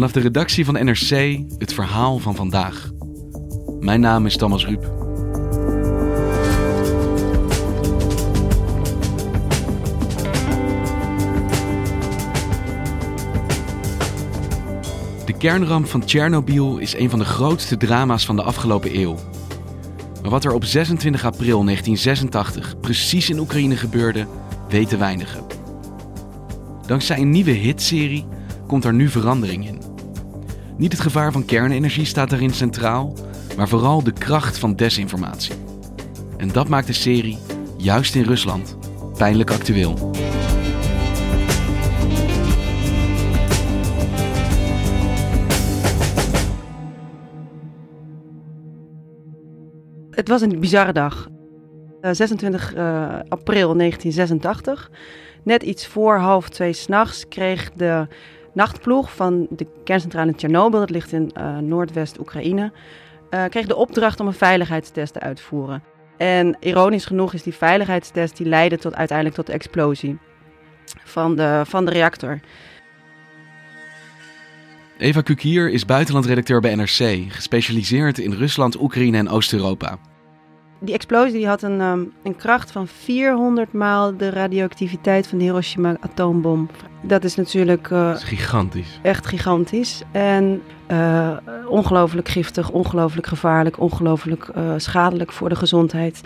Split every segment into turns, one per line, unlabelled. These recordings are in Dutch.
Vanaf de redactie van NRC het verhaal van vandaag. Mijn naam is Thomas Ruip. De kernramp van Tsjernobyl is een van de grootste drama's van de afgelopen eeuw. Maar wat er op 26 april 1986 precies in Oekraïne gebeurde, weten weinigen. Dankzij een nieuwe hitserie komt er nu verandering in. Niet het gevaar van kernenergie staat daarin centraal, maar vooral de kracht van desinformatie. En dat maakt de serie, juist in Rusland, pijnlijk actueel.
Het was een bizarre dag. Uh, 26 uh, april 1986. Net iets voor half twee s'nachts kreeg de nachtploeg van de kerncentrale in Tsjernobyl, dat ligt in uh, Noordwest-Oekraïne, uh, kreeg de opdracht om een veiligheidstest te uitvoeren. En ironisch genoeg is die veiligheidstest die leidde tot, uiteindelijk tot de explosie van de, van de reactor.
Eva Kukier is buitenlandredacteur bij NRC, gespecialiseerd in Rusland, Oekraïne en Oost-Europa.
Die explosie die had een, um, een kracht van 400 maal de radioactiviteit van de Hiroshima atoombom. Dat is natuurlijk uh,
dat is gigantisch.
Echt gigantisch. En uh, ongelooflijk giftig, ongelooflijk gevaarlijk, ongelooflijk uh, schadelijk voor de gezondheid.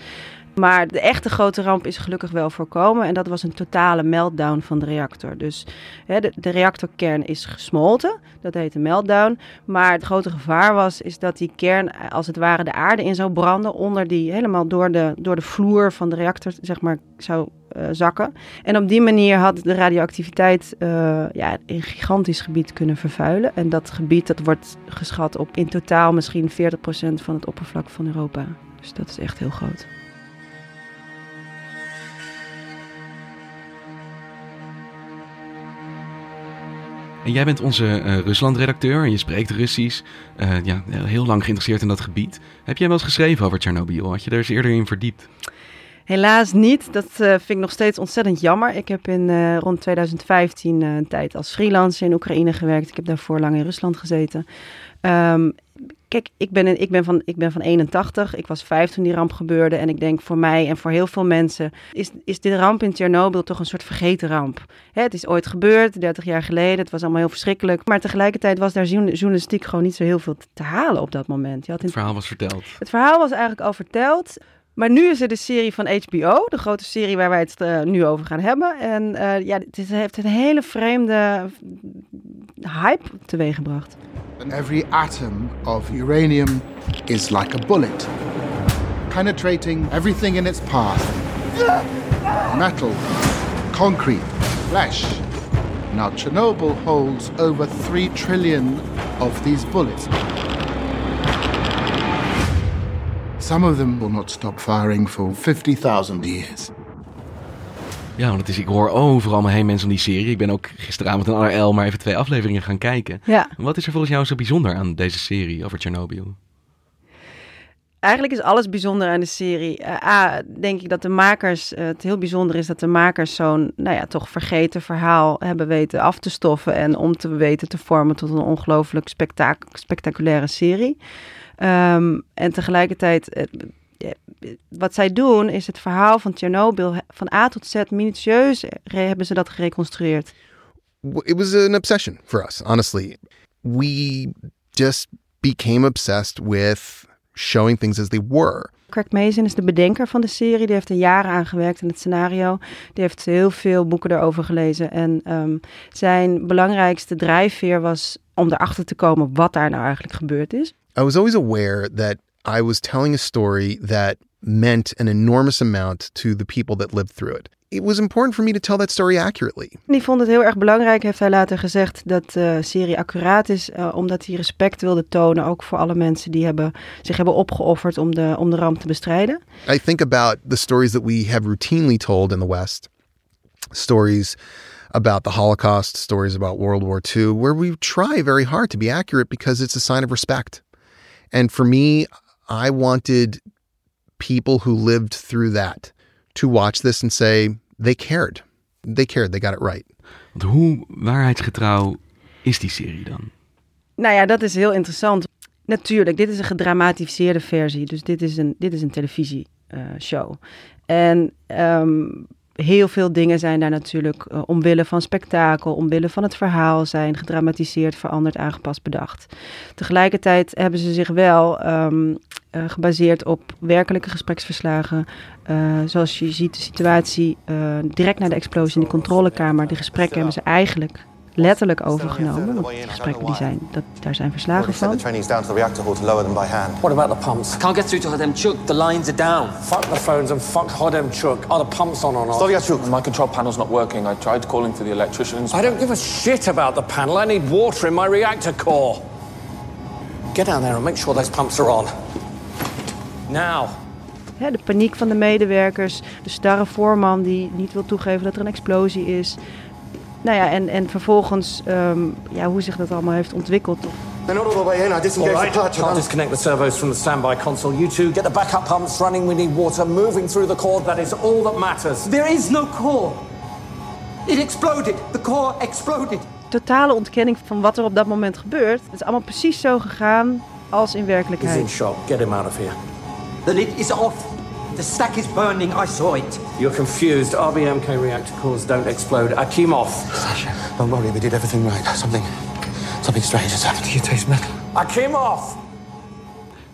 Maar de echte grote ramp is gelukkig wel voorkomen. En dat was een totale meltdown van de reactor. Dus hè, de, reactorkern is gesmolten. Dat heet een meltdown. Maar het grote gevaar was is dat die kern als het ware de aarde in zou branden. Onder die helemaal door de, door de vloer van de reactor zeg maar, zou uh, zakken. En op die manier had de radioactiviteit uh, ja, een gigantisch gebied kunnen vervuilen. En dat gebied dat wordt geschat op in totaal misschien 40% van het oppervlak van Europa. Dus dat is echt heel groot.
En jij bent onze uh, Rusland-redacteur en je spreekt Russisch. Uh, ja, heel lang geïnteresseerd in dat gebied. Heb jij wel eens geschreven over Tsjernobyl? Had je daar eens eerder in verdiept?
Helaas niet. Dat uh, vind ik nog steeds ontzettend jammer. Ik heb in rond 2015 uh, een tijd als freelancer in Oekraïne gewerkt. Ik heb daarvoor lang in Rusland gezeten. Um, kijk, ik ben, ik, ben van, ik ben van 81. Ik was vijf toen die ramp gebeurde. En ik denk voor mij en voor heel veel mensen is, is de ramp in Tsjernobyl toch een soort vergeten ramp. Hè, het is ooit gebeurd, 30 jaar geleden. Het was allemaal heel verschrikkelijk. Maar tegelijkertijd was daar journalistiek gewoon niet zo heel veel te halen op dat moment. Je had in...
Het verhaal was verteld.
Het verhaal was eigenlijk al verteld. Maar nu is er de serie van HBO, de grote serie waar wij het uh, nu over gaan hebben. En uh, ja, het heeft een hele vreemde hype teweeggebracht.
And every atom of uranium is like a bullet, penetrating everything in its path. Metal, concrete, flesh. Now Chernobyl holds over 3 trillion of these bullets. Some of them will not stop firing for 50,000 years.
Ja, want het is, ik hoor overal maar heen mensen van die serie. Ik ben ook gisteravond in RL maar even twee afleveringen gaan kijken.
Ja.
Wat is er volgens jou zo bijzonder aan deze serie over Tsjernobyl?
Eigenlijk is alles bijzonder aan de serie. Uh, A, denk ik dat de makers, uh, het heel bijzonder is dat de makers zo'n, nou ja, toch vergeten verhaal hebben weten af te stoffen en om te weten te vormen tot een ongelooflijk spectaculaire serie. Um, en tegelijkertijd, uh, wat zij doen, is het verhaal van Tsjernobyl van A tot Z minutieus hebben ze dat gereconstrueerd.
It was an obsession for us, honestly. We just became obsessed with showing things as they were.
Craig Mason is de bedenker van de serie. Die heeft er jaren aan gewerkt in het scenario. Die heeft heel veel boeken erover gelezen. En um, zijn belangrijkste drijfveer was om erachter te komen wat daar nou eigenlijk gebeurd is.
I was always aware that I was telling a story that meant an enormous amount to the people that lived through it. it was important for me to tell that story accurately.
Die vond het heel erg belangrijk, heeft hij later gezegd, dat de serie accuraat is, uh, omdat hij respect wilde tonen, ook voor alle mensen die hebben, zich hebben opgeofferd om de, om de ramp te bestrijden.
I think about the stories that we have routinely told in the West. Stories about the Holocaust, stories about World War II, where we try very hard to be accurate because it's a sign of respect. And for me, I wanted people who lived through that to watch this and say they cared. They cared. They got it right.
Want hoe waarheidsgetrouw is die serie dan?
Nou ja, dat is heel interessant. Natuurlijk, dit is een gedramatiseerde versie. Dus dit is een, dit is een televisieshow. Uh, en um, heel veel dingen zijn daar natuurlijk uh, omwille van spektakel, omwille van het verhaal zijn gedramatiseerd, veranderd, aangepast, bedacht. Tegelijkertijd hebben ze zich wel um, uh, gebaseerd op werkelijke gespreksverslagen. Uh, zoals je ziet de situatie direct na de explosie in de controlekamer. De gesprekken hebben ze eigenlijk letterlijk overgenomen. Want die gesprekken die zijn, dat, daar zijn verslagen van.
What about the pumps? Can't get through to Hodemchuk. The lines are down. Fuck the phones and fuck Hodemchuk. Are the pumps on or not?
My control panel's not working. I tried calling for the electricians.
I don't give a shit about the panel. I need water in my reactor core. Get down there and make sure those pumps are on. Now.
Hè, de paniek van de medewerkers, de starre voorman die niet wil toegeven dat er een explosie is. Nou ja, en, en vervolgens um, ja, hoe zich dat allemaal heeft ontwikkeld.
They're not all the way in. I disengage right. the clutch. Can't disconnect the servos from the standby console. You two, get the backup pumps running. We need water moving through the core. That is all that matters.
There is no core. It exploded. The core exploded.
Totale ontkenning van wat er op dat moment gebeurt. Het is allemaal precies zo gegaan als in werkelijkheid.
He's in shock. Get him out of here.
The lid is off. The stack is burning. I saw it.
You're confused. RBMK reactor cores don't explode. Akimov.
Sasha, don't worry. We did everything right. Something, something strange has happened. You taste metal.
Akimov.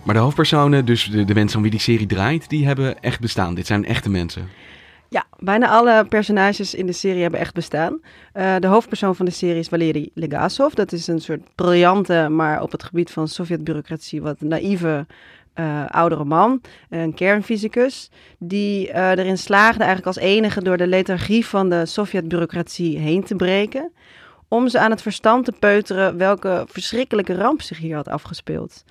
Maar de hoofdpersonen, dus de, de mensen om wie die serie draait, die hebben echt bestaan. Dit zijn echte mensen.
Ja, bijna alle personages in de serie hebben echt bestaan. Uh, de hoofdpersoon van de serie is Valery Legasov. Dat is een soort briljante, maar op het gebied van Sovjet-bureaucratie wat naïeve uh, oudere man, een kernfysicus, die uh, erin slaagde eigenlijk als enige door de lethargie van de Sovjet-bureaucratie heen te breken, om ze aan het verstand te peuteren welke verschrikkelijke ramp zich hier had afgespeeld.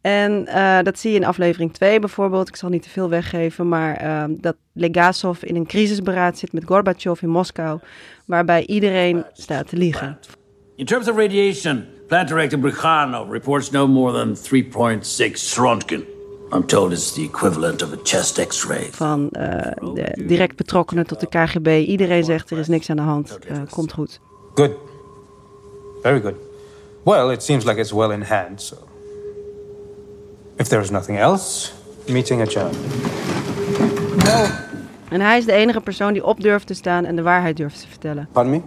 En uh, dat zie je in aflevering 2 bijvoorbeeld. Ik zal niet te veel weggeven, maar dat Legasov in een crisisberaad zit met Gorbachev in Moskou, waarbij iedereen staat te liegen.
In terms of radiation, Plant Director Bricano reports no more than 3.6 Srontgen. I'm told it's the equivalent of a chest x-ray.
Van uh, de direct betrokkenen tot de KGB. Iedereen zegt er is niks aan de hand. Uh, komt goed.
Good. Very good. Well, it seems like it's well in hand, so... If there's nothing else, meeting adjourned.
No. En hij is de enige persoon die op durft te staan en de waarheid durft te vertellen.
Pardon me?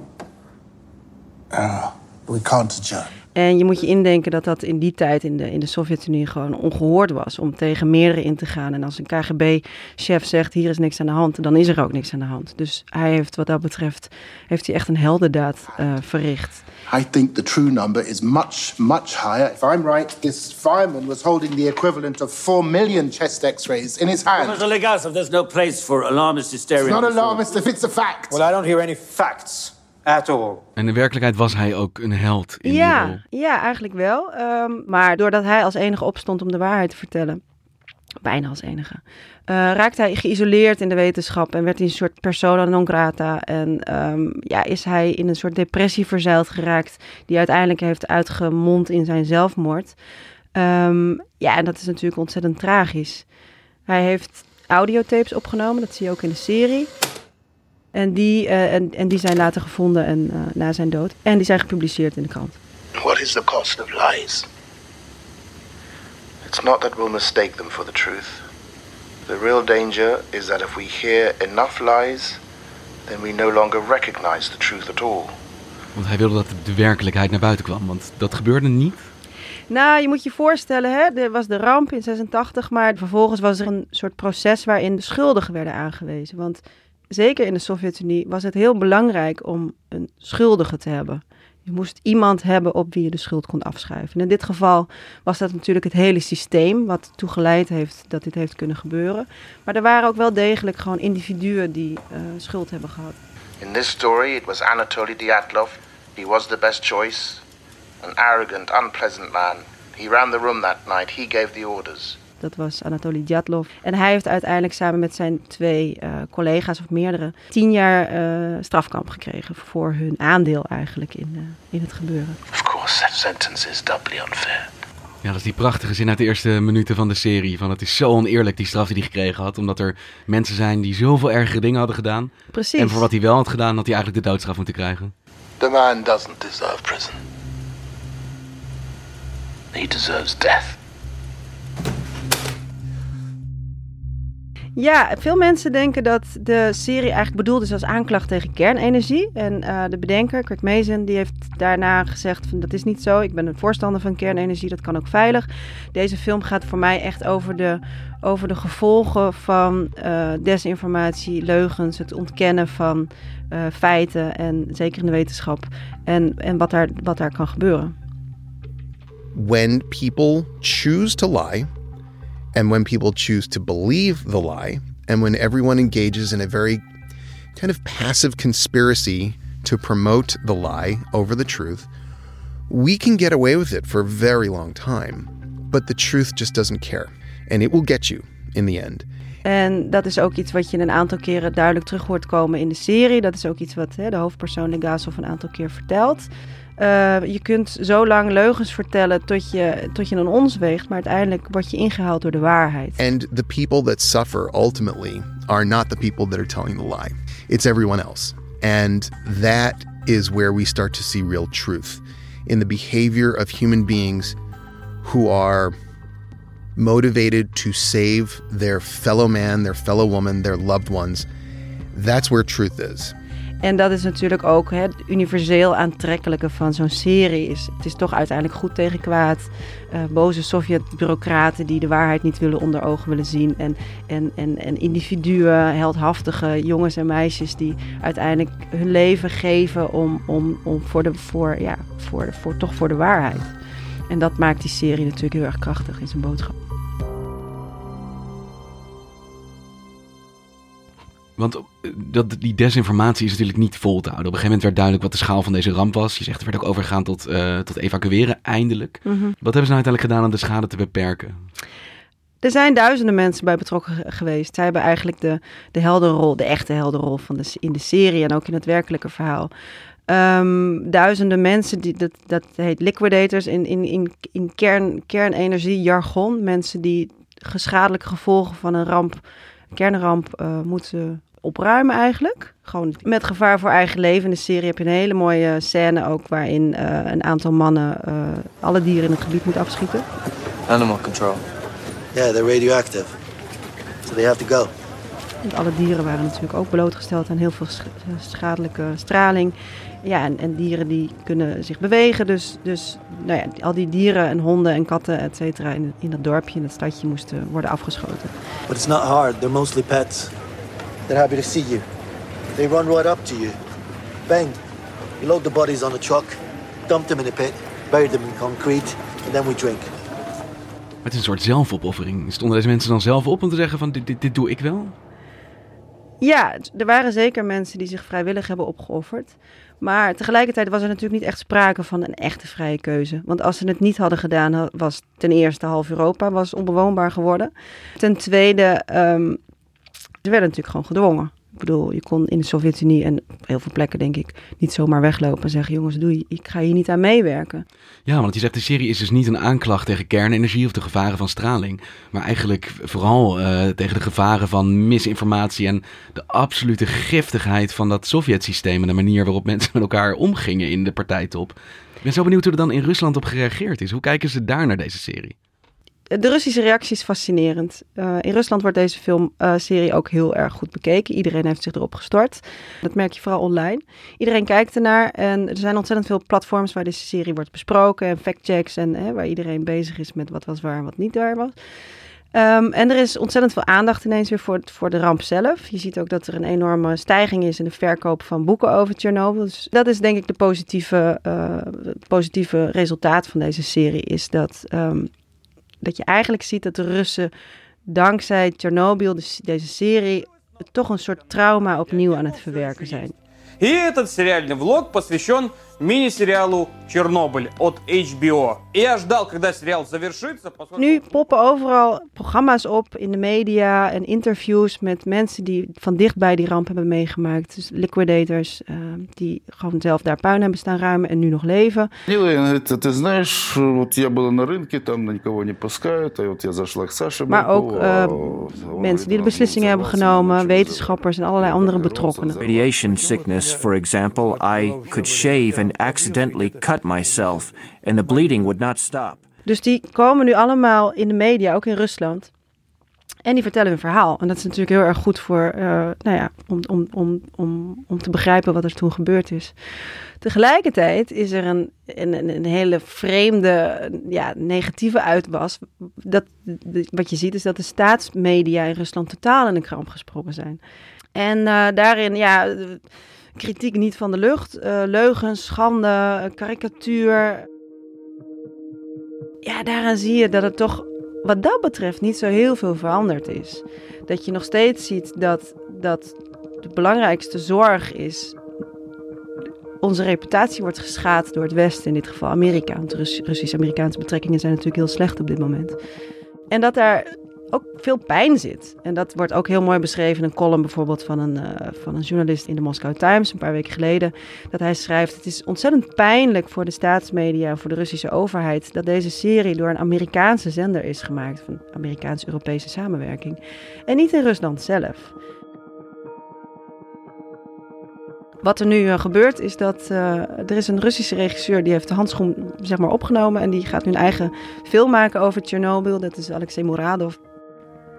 Uh, we can't adjourn.
En je moet je indenken dat dat in die tijd in de, in de Sovjet-Unie gewoon ongehoord was om tegen meerdere in te gaan. En als een KGB-chef zegt hier is niks aan de hand, dan is er ook niks aan de hand. Dus hij heeft wat dat betreft heeft hij echt een heldendaad uh, verricht.
I think the true number is much, much higher. If I'm right, this fireman was holding the equivalent of 4 million chest x-rays in his hand.
Legasov, there's no place for alarmist hysteria.
It's not alarmist if it's a fact.
Well, I don't hear any facts. At all.
En in werkelijkheid was hij ook een held in
ja,
die rol.
Ja, eigenlijk wel. Um, maar doordat hij als enige opstond om de waarheid te vertellen, bijna als enige, uh, raakte hij geïsoleerd in de wetenschap en werd hij een soort persona non grata. En um, ja, is hij in een soort depressie verzeild geraakt, die uiteindelijk heeft uitgemond in zijn zelfmoord. Um, ja, en dat is natuurlijk ontzettend tragisch. Hij heeft audiotapes opgenomen, dat zie je ook in de serie. En die, uh, en, en die zijn later gevonden en, uh, na zijn dood. En die zijn gepubliceerd in de krant.
What is the cost of lies? It's not that we'll mistake them for the truth. The real danger is that if we hear enough lies, then we no longer recognize the truth at all.
Want hij wilde dat de werkelijkheid naar buiten kwam, want dat gebeurde niet.
Nou, je moet je voorstellen, hè, er was de ramp in 86, maar vervolgens was er een soort proces waarin de schuldigen werden aangewezen. Want zeker in de Sovjet-Unie was het heel belangrijk om een schuldige te hebben. Je moest iemand hebben op wie je de schuld kon afschuiven. En in dit geval was dat natuurlijk het hele systeem wat toegeleid heeft dat dit heeft kunnen gebeuren. Maar er waren ook wel degelijk gewoon individuen die uh, schuld hebben gehad.
In this story it was Anatoly Dyatlov. He was the best choice. An arrogant, unpleasant man. He ran the room that night. He gave the orders.
Dat was Anatoly Dyatlov. En hij heeft uiteindelijk samen met zijn twee uh, collega's of meerdere tien jaar uh, strafkamp gekregen voor hun aandeel eigenlijk in, uh, in het gebeuren.
Of course, that sentence is doubly unfair.
Ja, dat is die prachtige zin uit de eerste minuten van de serie. Van het is zo oneerlijk die straf die hij gekregen had. Omdat er mensen zijn die zoveel ergere dingen hadden gedaan.
Precies.
En voor wat hij wel had gedaan, had hij eigenlijk de doodstraf moeten krijgen.
The man doesn't deserve prison. He deserves death.
Ja, veel mensen denken dat de serie eigenlijk bedoeld is als aanklacht tegen kernenergie. En uh, de bedenker, Kurt Mason, die heeft daarna gezegd van dat is niet zo. Ik ben een voorstander van kernenergie, dat kan ook veilig. Deze film gaat voor mij echt over de, over de gevolgen van uh, desinformatie, leugens, het ontkennen van uh, feiten en zeker in de wetenschap. En, en wat, daar, wat daar kan gebeuren.
When people choose to lie and when people choose to believe the lie, and when everyone engages in a very kind of passive conspiracy to promote the lie over the truth, we can get away with it for a very long time. But the truth just doesn't care, and it will get you in the end.
En dat is ook iets wat je een aantal keren duidelijk terug hoort komen in de serie. Dat is ook iets wat hè, de hoofdpersoon Legasov een aantal keer vertelt. Uh, je kunt zo lang leugens vertellen tot je, tot je een ons weegt, maar uiteindelijk word je ingehaald door de waarheid.
And the people that suffer ultimately are not the people that are telling the lie. It's everyone else. And that is where we start to see real truth in the behavior of human beings who are motivated to save their fellow man, their fellow woman, their loved ones. That's where truth is.
En dat is natuurlijk ook het universeel aantrekkelijke van zo'n serie. Is, het is toch uiteindelijk goed tegen kwaad. Uh, boze Sovjet-bureaucraten die de waarheid niet willen onder ogen willen zien. En, en, en, en individuen, heldhaftige jongens en meisjes die uiteindelijk hun leven geven om, om, om voor de, voor, ja, voor, voor, toch voor de waarheid. En dat maakt die serie natuurlijk heel erg krachtig in zijn boodschap.
Want dat, die desinformatie is natuurlijk niet vol te houden. Op een gegeven moment werd duidelijk wat de schaal van deze ramp was. Je zegt, er werd ook overgegaan tot, uh, tot evacueren, eindelijk. Mm -hmm. Wat hebben ze nou uiteindelijk gedaan om de schade te beperken?
Er zijn duizenden mensen bij betrokken geweest. Zij hebben eigenlijk de, de helderrol, de echte helderrol van de, in de serie en ook in het werkelijke verhaal. Um, duizenden mensen, die, dat, dat heet liquidators in, in, in, in kern, kernenergie jargon. Mensen die schadelijke gevolgen van een ramp, kernramp uh, moeten opruimen eigenlijk. Gewoon met gevaar voor eigen leven. In de serie heb je een hele mooie scène ook waarin uh, een aantal mannen uh, alle dieren in het gebied moet afschieten.
Animal control. Yeah, they're radioactive. So they have to go.
Want alle dieren waren natuurlijk ook blootgesteld aan heel veel schadelijke straling. Ja, en, en, dieren die kunnen zich bewegen. Dus, dus nou ja, al die dieren en honden en katten, et cetera, in, in dat dorpje, in dat stadje moesten worden afgeschoten.
But it's not hard. They're mostly pets. They're happy to see you. They run right up to you. Bang. You load the bodies on a truck, dump them in a pit, bury them in concrete, and then we drink.
Het is een soort zelfopoffering. Stonden deze mensen dan zelf op om te zeggen van dit, dit, dit doe ik wel?
Ja, er waren zeker mensen die zich vrijwillig hebben opgeofferd. Maar tegelijkertijd was er natuurlijk niet echt sprake van een echte vrije keuze. Want als ze het niet hadden gedaan, was ten eerste half Europa was onbewoonbaar geworden. Ten tweede, um, ze werden natuurlijk gewoon gedwongen. Ik bedoel, je kon in de Sovjet-Unie en op heel veel plekken, denk ik, niet zomaar weglopen en zeggen: jongens, doei, ik ga hier niet aan meewerken.
Ja, want je zegt de serie is dus niet een aanklacht tegen kernenergie of de gevaren van straling, maar eigenlijk vooral uh, tegen de gevaren van misinformatie en de absolute giftigheid van dat Sovjet-systeem en de manier waarop mensen met elkaar omgingen in de partijtop. Ik ben zo benieuwd hoe er dan in Rusland op gereageerd is. Hoe kijken ze daar naar deze serie?
De Russische reactie is fascinerend. Uh, in Rusland wordt deze filmserie uh, ook heel erg goed bekeken. Iedereen heeft zich erop gestort. Dat merk je vooral online. Iedereen kijkt ernaar en er zijn ontzettend veel platforms waar deze serie wordt besproken en factchecks en waar iedereen bezig is met wat was waar en wat niet waar was. Ehm, en er is ontzettend veel aandacht ineens weer voor, voor de ramp zelf. Je ziet ook dat er een enorme stijging is in de verkoop van boeken over Tsjernobyl. Dus dat is denk ik de positieve, uh, positieve resultaat van deze serie. Is dat, um, dat je eigenlijk ziet dat de Russen dankzij Tsjernobyl, dus deze serie, toch een soort trauma opnieuw aan het verwerken zijn.
И этот сериальный влог посвящен мини-сериалу «Чернобыль» от HBO. И я ждал, когда сериал завершится.
Nu poppen overal programma's op in de media en interviews met mensen die van dichtbij die ramp hebben meegemaakt. Dus liquidators uh, die gewoon zelf daar puin hebben staan ruimen en nu nog leven. Maar ook uh, mensen die de beslissingen hebben genomen, wetenschappers en allerlei andere betrokkenen.
Radiation sickness, for example, I could shave and accidentally cut myself and the bleeding would not stop.
Dus die komen nu allemaal in de media, ook in Rusland. En die vertellen hun verhaal. En dat is natuurlijk heel erg goed voor, uh, nou ja, om, om, om, om, om te begrijpen wat er toen gebeurd is. Tegelijkertijd is er een, een, een hele vreemde, ja, negatieve uitwas. Dat, wat je ziet is dat de staatsmedia in Rusland totaal in de kramp gesprongen zijn. En uh, daarin, ja, kritiek niet van de lucht, uh, leugens, schande, karikatuur. Ja, daaraan zie je dat het toch wat dat betreft niet zo heel veel veranderd is. Dat je nog steeds ziet dat, dat de belangrijkste zorg is. Onze reputatie wordt geschaad door het Westen, in dit geval Amerika. Want Russisch-Amerikaanse betrekkingen zijn natuurlijk heel slecht op dit moment. En dat daar ook veel pijn zit. En dat wordt ook heel mooi beschreven in een column bijvoorbeeld van een, uh, van een journalist in de Moscow Times een paar weken geleden. Dat hij schrijft: Het is ontzettend pijnlijk voor de staatsmedia en voor de Russische overheid dat deze serie door een Amerikaanse zender is gemaakt, van Amerikaans-Europese samenwerking. En niet in Rusland zelf. Wat er nu uh, gebeurt is dat uh, er is een Russische regisseur die heeft de handschoen zeg maar, opgenomen en die gaat nu een eigen film maken over Tsjernobyl. Dat is Alexei Muradov.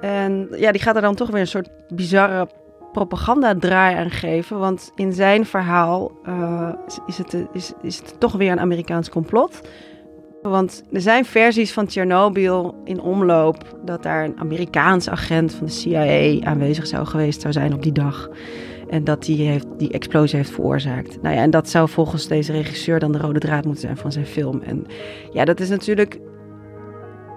En ja, die gaat er dan toch weer een soort bizarre propagandadraai aan geven. Want in zijn verhaal uh, is, het, is, is het toch weer een Amerikaans complot. Want er zijn versies van Tsjernobyl in omloop dat daar een Amerikaans agent van de CIA aanwezig zou geweest zou zijn op die dag. En dat die, heeft, die explosie heeft veroorzaakt. Nou ja, en dat zou volgens deze regisseur dan de rode draad moeten zijn van zijn film. En ja, dat is natuurlijk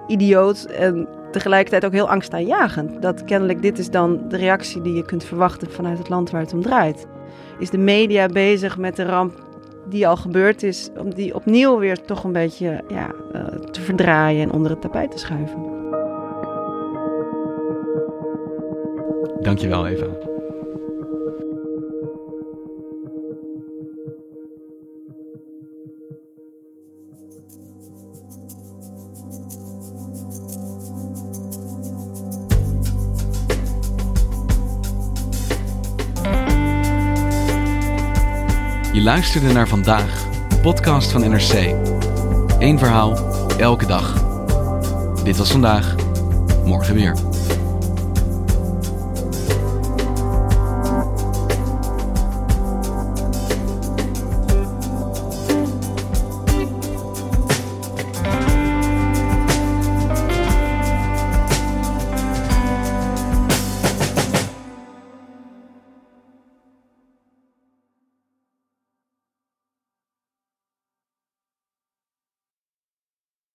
idioot en tegelijkertijd ook heel angstaanjagend. Dat kennelijk dit is dan de reactie die je kunt verwachten vanuit het land waar het om draait. Is de media bezig met de ramp die al gebeurd is, om die opnieuw weer toch een beetje ja, uh, te verdraaien en onder het tapijt te schuiven.
Dankjewel, Eva. Luisterde naar vandaag, een podcast van NRC. Eén verhaal, elke dag. Dit was vandaag, morgen weer.